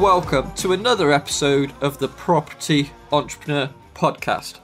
Welcome to another episode of the Property Entrepreneur Podcast.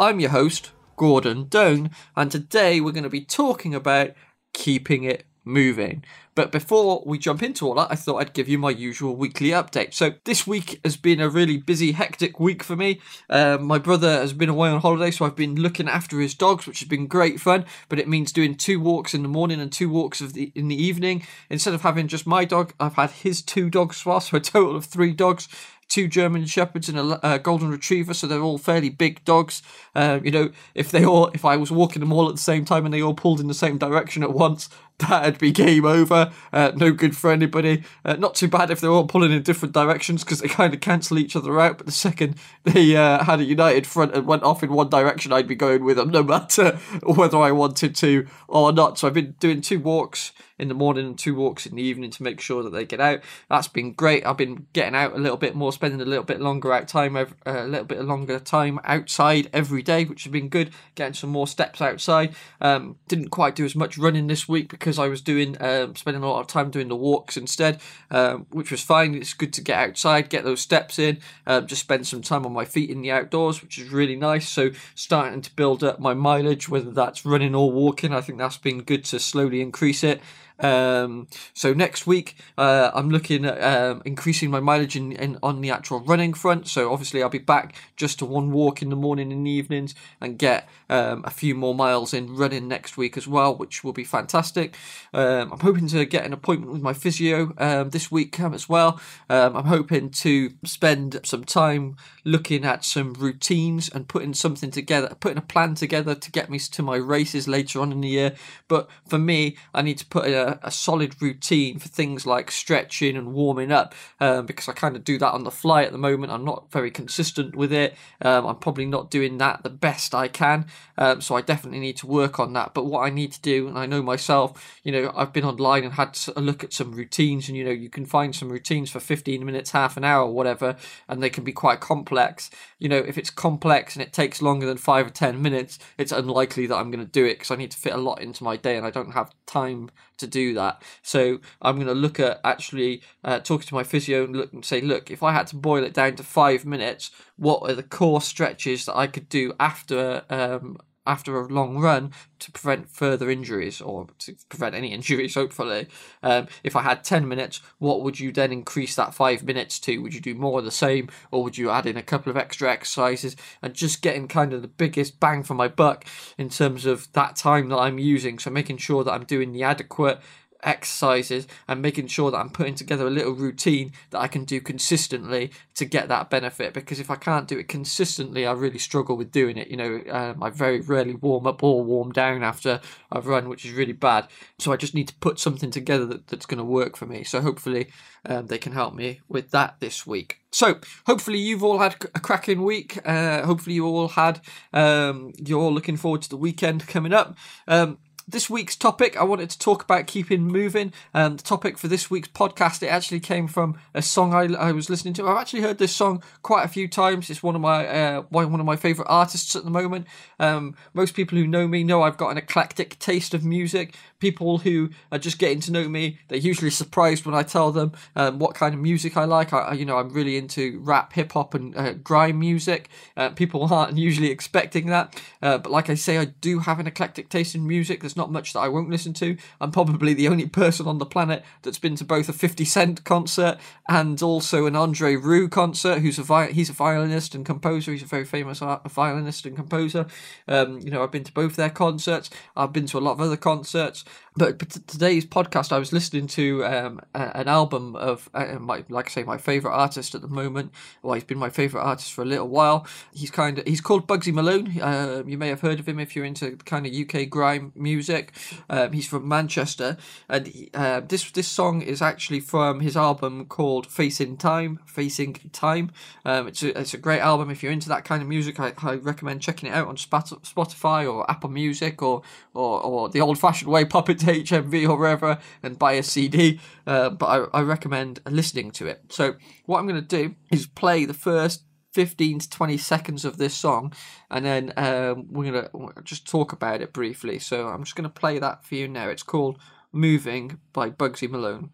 I'm your host, Gordon Doan, and today we're going to be talking about keeping it moving. But before we jump into all that, I thought I'd give you my usual weekly update. So this week has been a really busy, hectic week for me. Um, my brother has been away on holiday, so I've been looking after his dogs, which has been great fun. But it means doing two walks in the morning and two walks of the in the evening. Instead of having just my dog, I've had his two dogs as well, so a total of three dogs two German Shepherds and a, a, Golden Retriever, so they're all fairly big dogs. Uh, you know, if they all, if I was walking them all at the same time and they all pulled in the same direction at once, that'd be game over. Uh, no good for anybody. Uh, not too bad if they're all pulling in different directions because they kind of cancel each other out. But the second they uh, had a united front and went off in one direction, I'd be going with them no matter whether I wanted to or not. So I've been doing two walks in the morning and two walks in the evening to make sure that they get out. That's been great. I've been getting out a little bit more, spending a little bit longer out time, uh, a little bit longer time outside every day, which has been good. Getting some more steps outside. Um, didn't quite do as much running this week because I was doing um, spending a lot of time doing the walks instead, um, which was fine. It's good to get outside, get those steps in, um, just spend some time on my feet in the outdoors, which is really nice. So starting to build up my mileage, whether that's running or walking, I think that's been good to slowly increase it. Um, so next week, uh, I'm looking at um, increasing my mileage in, in, on the actual running front. So obviously, I'll be back just to one walk in the morning and the evenings and get um, a few more miles in running next week as well, which will be fantastic. Um, I'm hoping to get an appointment with my physio um, this week um, as well. I'm hoping to spend some time looking at some routines and putting something together, putting a plan together to get me to my races later on in the year. But for me, I need to put a a, solid routine for things like stretching and warming up um, because I kind of do that on the fly at the moment. I'm not very consistent with it. Um, I'm probably not doing that the best I can. Um, so I definitely need to work on that. But what I need to do, and I know myself, you know, I've been online and had a look at some routines, and you know, you can find some routines for 15 minutes, half an hour, whatever, and they can be quite complex. You know, if it's complex and it takes longer than five or 10 minutes, it's unlikely that I'm going to do it because I need to fit a lot into my day and I don't have time to do that. So I'm going to look at actually uh, talking to my physio and look and say, look, if I had to boil it down to five minutes, what are the core stretches that I could do after um, after a long run to prevent further injuries or to prevent any injuries, hopefully. Um, if I had 10 minutes, what would you then increase that five minutes to? Would you do more of the same or would you add in a couple of extra exercises and just getting kind of the biggest bang for my buck in terms of that time that I'm using? So making sure that I'm doing the adequate exercises and making sure that I'm putting together a little routine that I can do consistently to get that benefit. Because if I can't do it consistently, I really struggle with doing it. You know, um, I very rarely warm up or warm down after I've run, which is really bad. So I just need to put something together that, that's going to work for me. So hopefully um, they can help me with that this week. So hopefully you've all had a cracking week. Uh, hopefully you all had. Um, you're all looking forward to the weekend coming up. Um, this week's topic, I wanted to talk about keeping moving. And the topic for this week's podcast, it actually came from a song I, I was listening to. I've actually heard this song quite a few times. It's one of my uh, one of my favorite artists at the moment. Um, most people who know me know I've got an eclectic taste of music. People who are just getting to know me, they're usually surprised when I tell them um, what kind of music I like. I, you know, I'm really into rap, hip hop, and uh, grime music. Uh, people aren't usually expecting that, uh, but like I say, I do have an eclectic taste in music. There's not much that I won't listen to. I'm probably the only person on the planet that's been to both a 50 Cent concert and also an Andre Rieu concert. Who's a vi- he's a violinist and composer. He's a very famous art- violinist and composer. Um, you know, I've been to both their concerts. I've been to a lot of other concerts. But, but today's podcast, I was listening to um, an album of, uh, my, like I say, my favorite artist at the moment. Well, he's been my favorite artist for a little while. He's kind of he's called Bugsy Malone. Uh, you may have heard of him if you're into kind of UK grime music. Um, he's from Manchester, and he, uh, this this song is actually from his album called Facing Time. Facing Time. Um, it's a it's a great album if you're into that kind of music. I, I recommend checking it out on Spotify or Apple Music or or, or the old fashioned way, pop it to HMV or wherever and buy a CD. Uh, but I, I recommend listening to it. So what I'm going to do is play the first 15 to 20 seconds of this song and then um, we're going to just talk about it briefly. So I'm just going to play that for you now. It's called Moving by Bugsy Malone.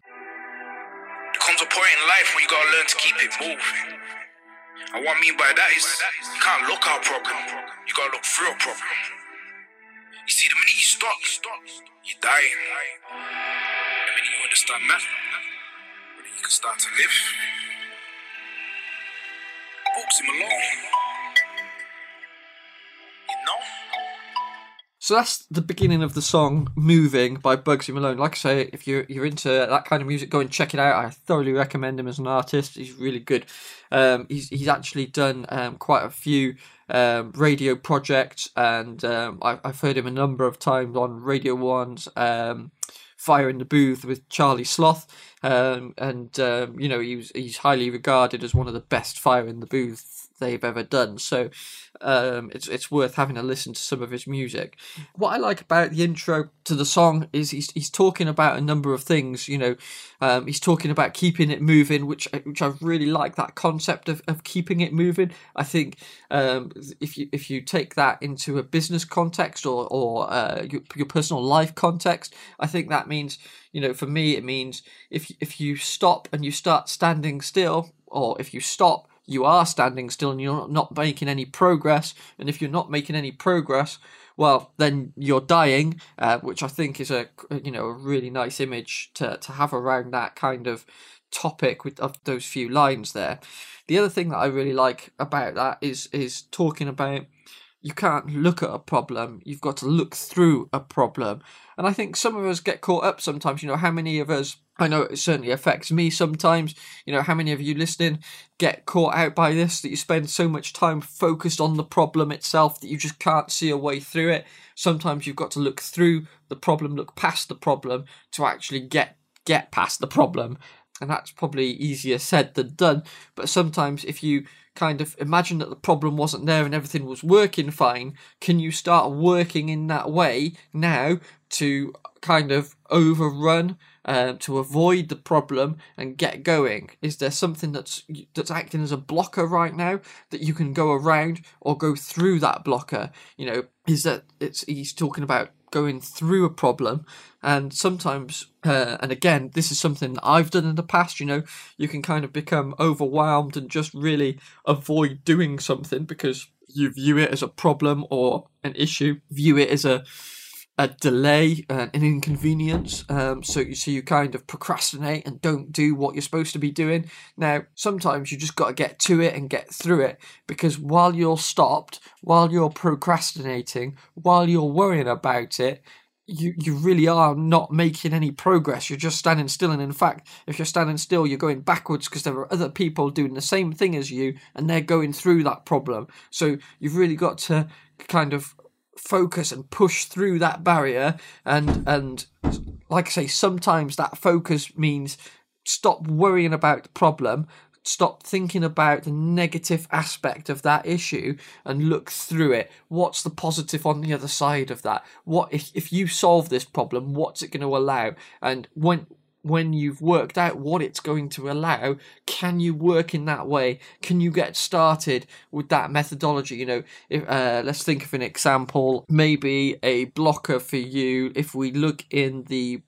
There comes a point in life where you gotta learn to keep it moving. And what I mean by that is you can't look a problem, you gotta look through a problem. You you stop, you're dying. The minute you understand that, then you can start to live. Bugsy Malone. You know? So that's the beginning of the song "Moving" by Bugsy Malone. Like I say, if you're you're into that kind of music, go and check it out. I thoroughly recommend him as an artist. He's really good. Um, he's he's actually done um, quite a few um, radio projects, and um, I, have heard him a number of times on Radio One's um, Fire in the Booth with Charlie Sloth, um, and you know he's he's highly regarded as one of the best Fire in the Booth they've ever done. So um, it's it's worth having a listen to some of his music. What I like about the intro to the song is he's he's talking about a number of things. You know, um, he's talking about keeping it moving, which which I really like that concept of, of keeping it moving. I think um, if you if you take that into a business context or or uh, your, your personal life context, I think that means you know for me it means if if you stop and you start standing still, or if you stop you are standing still and you're not making any progress. And if you're not making any progress, well, then you're dying, uh, which I think is a you know a really nice image to to have around that kind of topic with of those few lines there. The other thing that I really like about that is is talking about you can't look at a problem, you've got to look through a problem. And I think some of us get caught up sometimes. You know, how many of us, I know it certainly affects me sometimes, you know, how many of you listening get caught out by this that you spend so much time focused on the problem itself that you just can't see a way through it. Sometimes you've got to look through the problem, look past the problem to actually get get past the problem and that's probably easier said than done. But sometimes, if you kind of imagine that the problem wasn't there and everything was working fine, can you start working in that way now to kind of overrun, um, to avoid the problem and get going? Is there something that's that's acting as a blocker right now that you can go around or go through that blocker? You know, is that it's he's talking about going through a problem and sometimes uh, and again this is something that i've done in the past you know you can kind of become overwhelmed and just really avoid doing something because you view it as a problem or an issue view it as a a delay, uh, an inconvenience. Um, so you so you kind of procrastinate and don't do what you're supposed to be doing. Now, sometimes you just got to get to it and get through it because while you're stopped, while you're procrastinating, while you're worrying about it, you you really are not making any progress. You're just standing still, and in fact, if you're standing still, you're going backwards because there are other people doing the same thing as you, and they're going through that problem. So you've really got to kind of focus and push through that barrier and and like I say sometimes that focus means stop worrying about the problem stop thinking about the negative aspect of that issue and look through it. What's the positive on the other side of that? What if, if you solve this problem what's it going to allow? And when when you've worked out what it's going to allow, can you work in that way? Can you get started with that methodology? You know, if, uh, let's think of an example. Maybe a blocker for you. If we look in the,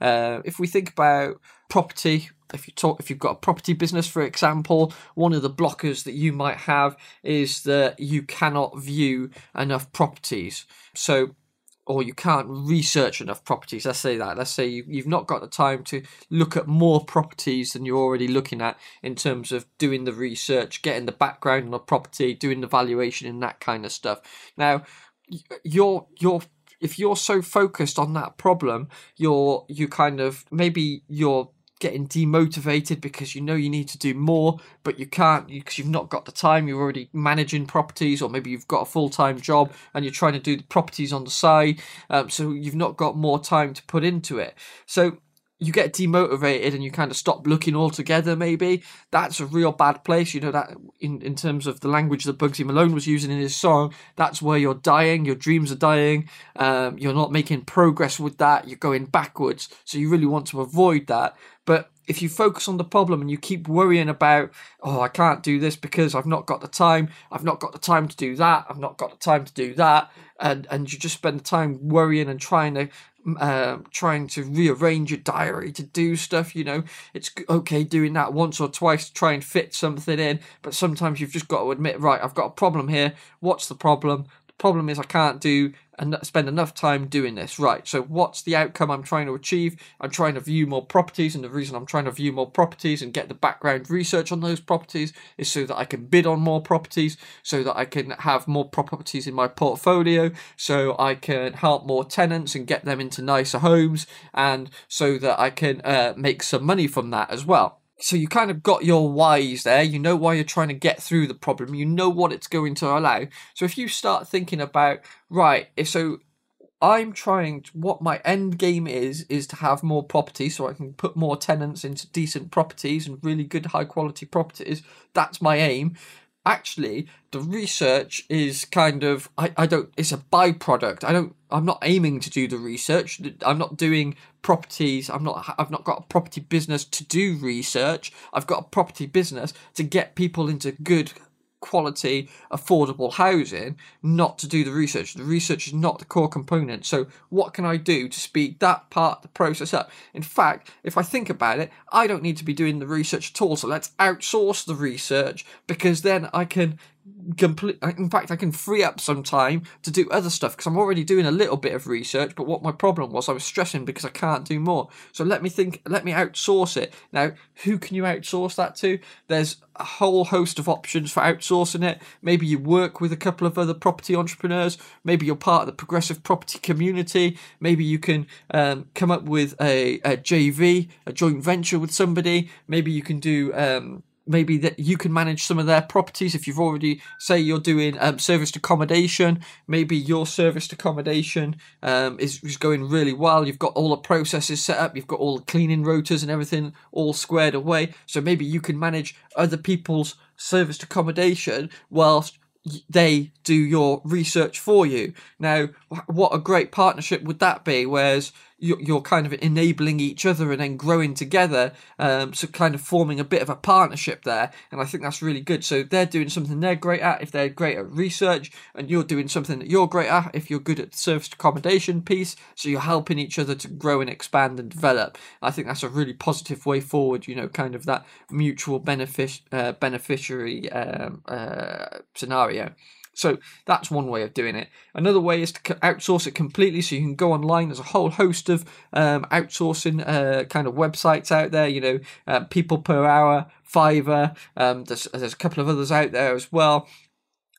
uh, if we think about property. If you talk, if you've got a property business, for example, one of the blockers that you might have is that you cannot view enough properties. So or you can't research enough properties. Let's say that. Let's say you, you've not got the time to look at more properties than you're already looking at in terms of doing the research, getting the background on a property, doing the valuation, and that kind of stuff. Now, you're you're if you're so focused on that problem, you're you kind of maybe you're getting demotivated because you know you need to do more, but you can't because you, you've not got the time. You're already managing properties, or maybe you've got a full time job and you're trying to do the properties on the side. Um, so you've not got more time to put into it. So you get demotivated and you kind of stop looking altogether maybe. That's a real bad place you know that in, in terms of the language that bugsy malone was using in his song. That's where you're dying your dreams are dying um, you're not making progress with that you're going backwards. So you really want to avoid that. But if you focus on the problem and you keep worrying about, oh, I can't do this because I've not got the time, I've not got the time to do that, I've not got the time to do that, and, and you just spend the time worrying and trying to um, trying to rearrange your diary to do stuff. You know, it's okay doing that once or twice to try and fit something in, but sometimes you've just got to admit, right, I've got a problem here. What's the problem? The problem is I can't do and spend enough time doing this. Right, so what's the outcome I'm trying to achieve? I'm trying to view more properties, and the reason I'm trying to view more properties and get the background research on those properties is so that I can bid on more properties, so that I can have more properties in my portfolio, so I can help more tenants and get them into nicer homes, and so that I can uh, make some money from that as well so you kind of got your whys there. You know why you're trying to get through the problem. You know what it's going to allow. So if you start thinking about right, if so, I'm trying. To, what my end game is is to have more property, so I can put more tenants into decent properties and really good high quality properties. That's my aim actually the research is kind of I, I don't it's a byproduct i don't i'm not aiming to do the research i'm not doing properties i'm not i've not got a property business to do research i've got a property business to get people into good quality, affordable housing, not to do the research. The research is not the core component. So, what can I do to speed that part of the process up? In fact, if I think about it, I don't need to be doing the research at all. So, let's outsource the research because then I can complete in fact i can free up some time to do other stuff because i'm already doing a little bit of research but what my problem was i was stressing because i can't do more. So let me think let me outsource it. Now who can you outsource that to? There's a whole host of options for outsourcing it. Maybe you work with a couple of other property entrepreneurs. Maybe you're part of the progressive property community. Maybe you can um, come up with a, a jv a joint venture with somebody. Maybe you can do um, maybe that you can manage some of their properties if you've already say you're doing um, serviced accommodation maybe your serviced accommodation um, is, is going really well. You've got all the processes set up. You've got all the cleaning rotas and everything all squared away. So maybe you can manage other people's serviced accommodation whilst they do your research for you. Now what a great partnership would that be? Whereas you're, kind of enabling each other and then growing together. Um, so kind of forming a bit of a partnership there, and I think that's really good. So they're doing something they're great at if they're great at research, and you're doing something that you're great at if you're good at the service accommodation piece. So you're helping each other to grow and expand and develop. I think that's a really positive way forward. You know, kind of that mutual benefit uh, beneficiary um, uh, scenario. So that's one way of doing it. Another way is to outsource it completely, so you can go online. There's a whole host of um, outsourcing uh, kind of websites out there. You know, uh, People Per Hour, Fiverr. Um, there's there's a couple of others out there as well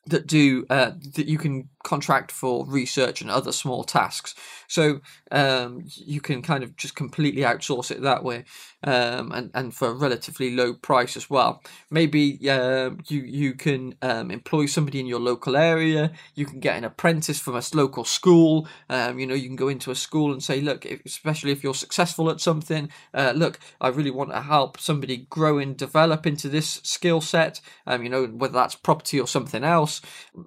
that do uh, that you can contract for research and other small tasks. So um, you can kind of just completely outsource it that way, um, and and for a relatively low price as well. Maybe uh, you you can um, employ somebody in your local area. You can get an apprentice from a local school. Um, you know, you can go into a school and say, look, especially if you're successful at something, uh, look, I really want to help somebody grow and develop into this skill set. Um, you know, whether that's property or something else.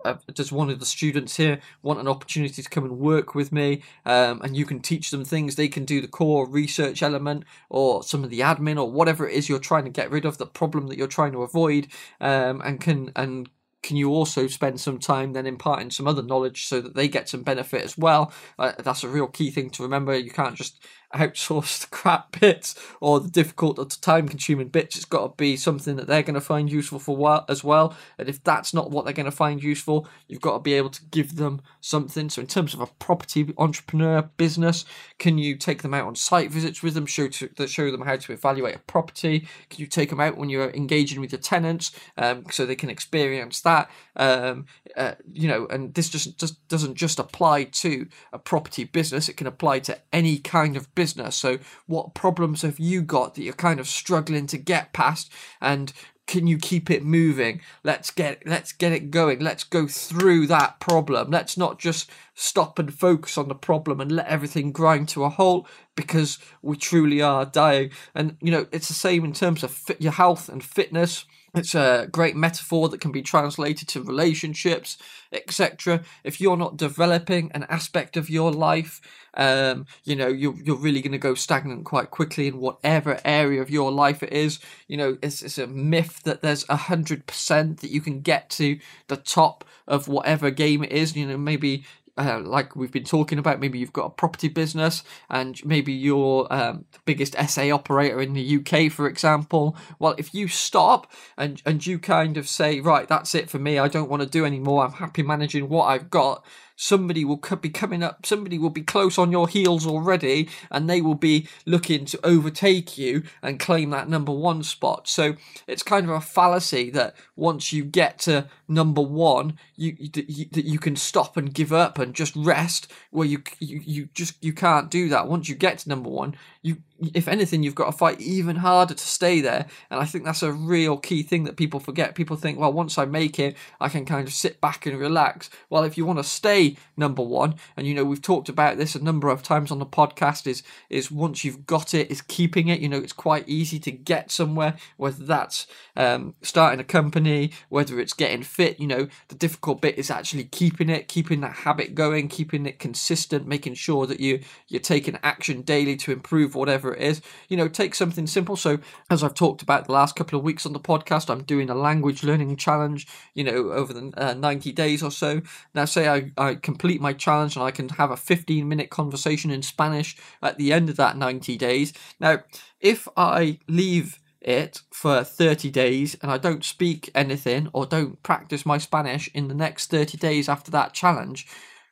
Uh, does one of the students here want an opportunity to come and work with me? Um, and you can teach them things. They can do the core research element or some of the admin or whatever it is you're trying to get rid of, the problem that you're trying to avoid, um, and can and can you also spend some time then imparting some other knowledge so that they get some benefit as well? Uh, that's a real key thing to remember. You can't just outsource the crap bits or the difficult or time consuming bits. It's got to be something that they're going to find useful for well as well. And if that's not what they're going to find useful, you've got to be able to give them something. So in terms of a property entrepreneur business, can you take them out on site visits with them, show to, show them how to evaluate a property? Can you take them out when you're engaging with your tenants um, so they can experience that? Um, uh, you know, and this just, just doesn't just apply to a property business. It can apply to any kind of business business. So, what problems have you got that you're kind of struggling to get past, and can you keep it moving? Let's get let's get it going. Let's go through that problem. Let's not just stop and focus on the problem and let everything grind to a halt because we truly are dying. And you know, it's the same in terms of fit, your health and fitness it's a great metaphor that can be translated to relationships, etc. If you're not developing an aspect of your life, um, you know, you're, you're really going to go stagnant quite quickly in whatever area of your life it is. You know, it's, it's a myth that there's a hundred percent that you can get to the top of whatever game it is. You know, maybe uh, like we've been talking about, maybe you've got a property business and maybe you're um, the biggest SA operator in the UK, for example. Well, if you stop and, and you kind of say, right, that's it for me, I don't want to do anymore, I'm happy managing what I've got, somebody will be coming up, somebody will be close on your heels already, and they will be looking to overtake you and claim that number one spot. So it's kind of a fallacy that once you get to number one, you, you that you can stop and give up and just rest. Well, you you you just you can't do that. Once you get to number one, you if anything, you've got to fight even harder to stay there. And I think that's a real key thing that people forget. People think, well, once I make it, I can kind of sit back and relax. Well, if you want to stay number one, and you know, we've talked about this a number of times on the podcast, is is once you've got it, is keeping it. You know, it's quite easy to get somewhere, whether that's um, starting a company, whether it's getting fit. You know, the difficult bit is actually keeping it, keeping that habit going, keeping it consistent, making sure that you you're taking action daily to improve whatever it is. You know, take something simple. So, as I've talked about the last couple of weeks on the podcast, I'm doing a language learning challenge, you know, over the uh, 90 days or so. Now, say I, I complete my challenge and I can have a 15 minute conversation in Spanish at the end of that 90 days. Now, if I leave it for 30 days and I don't speak anything or don't practice my Spanish in the next 30 days after that challenge,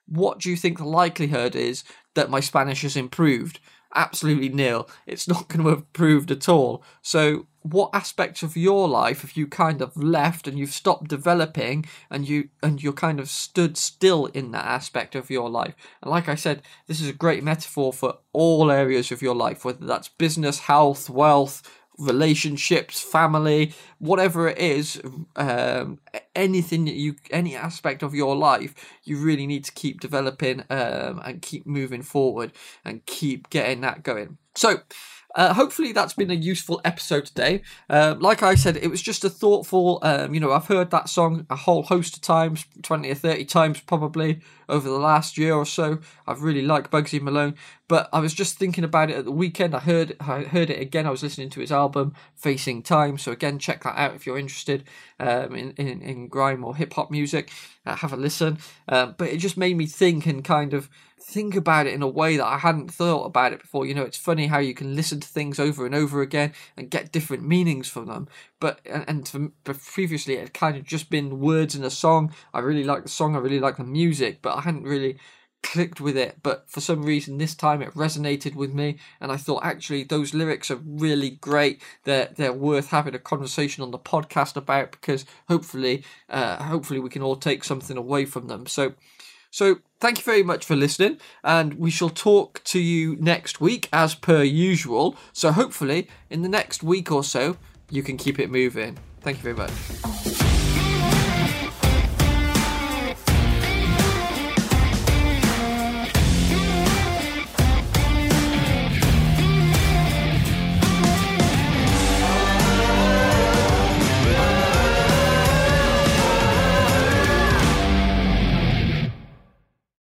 what do you think the likelihood is that my Spanish has improved? Absolutely nil. It's not going to have improved at all. So, what aspects of your life have you kind of left and you've stopped developing and you and you're kind of stood still in that aspect of your life? And like I said, this is a great metaphor for all areas of your life, whether that's business, health, wealth, relationships, family, whatever it is, um, anything that you, any aspect of your life, you really need to keep developing um, and keep moving forward and keep getting that going. So, uh, hopefully that's been a useful episode today. Uh, like I said, it was just a thoughtful. Um, you know, I've heard that song a whole host of times, twenty or thirty times probably over the last year or so. I've really liked Bugsy Malone, but I was just thinking about it at the weekend. I heard I heard it again. I was listening to his album Facing Time, so again, check that out if you're interested um, in, in in grime or hip hop music. Uh, have a listen. Um, but it just made me think and kind of think about it in a way that I hadn't thought about it before. You know, it's funny how you can listen to things over and over again and get different meanings from them. But and, and from, but previously it had kind of just been words in a song. I really like the song. I really like the music, but I hadn't really clicked with it but for some reason this time it resonated with me and I thought actually those lyrics are really great they're they're worth having a conversation on the podcast about because hopefully uh hopefully we can all take something away from them so so thank you very much for listening, and we shall talk to you next week as per usual. So hopefully, in the next week or so, you can keep it moving. Thank you very much.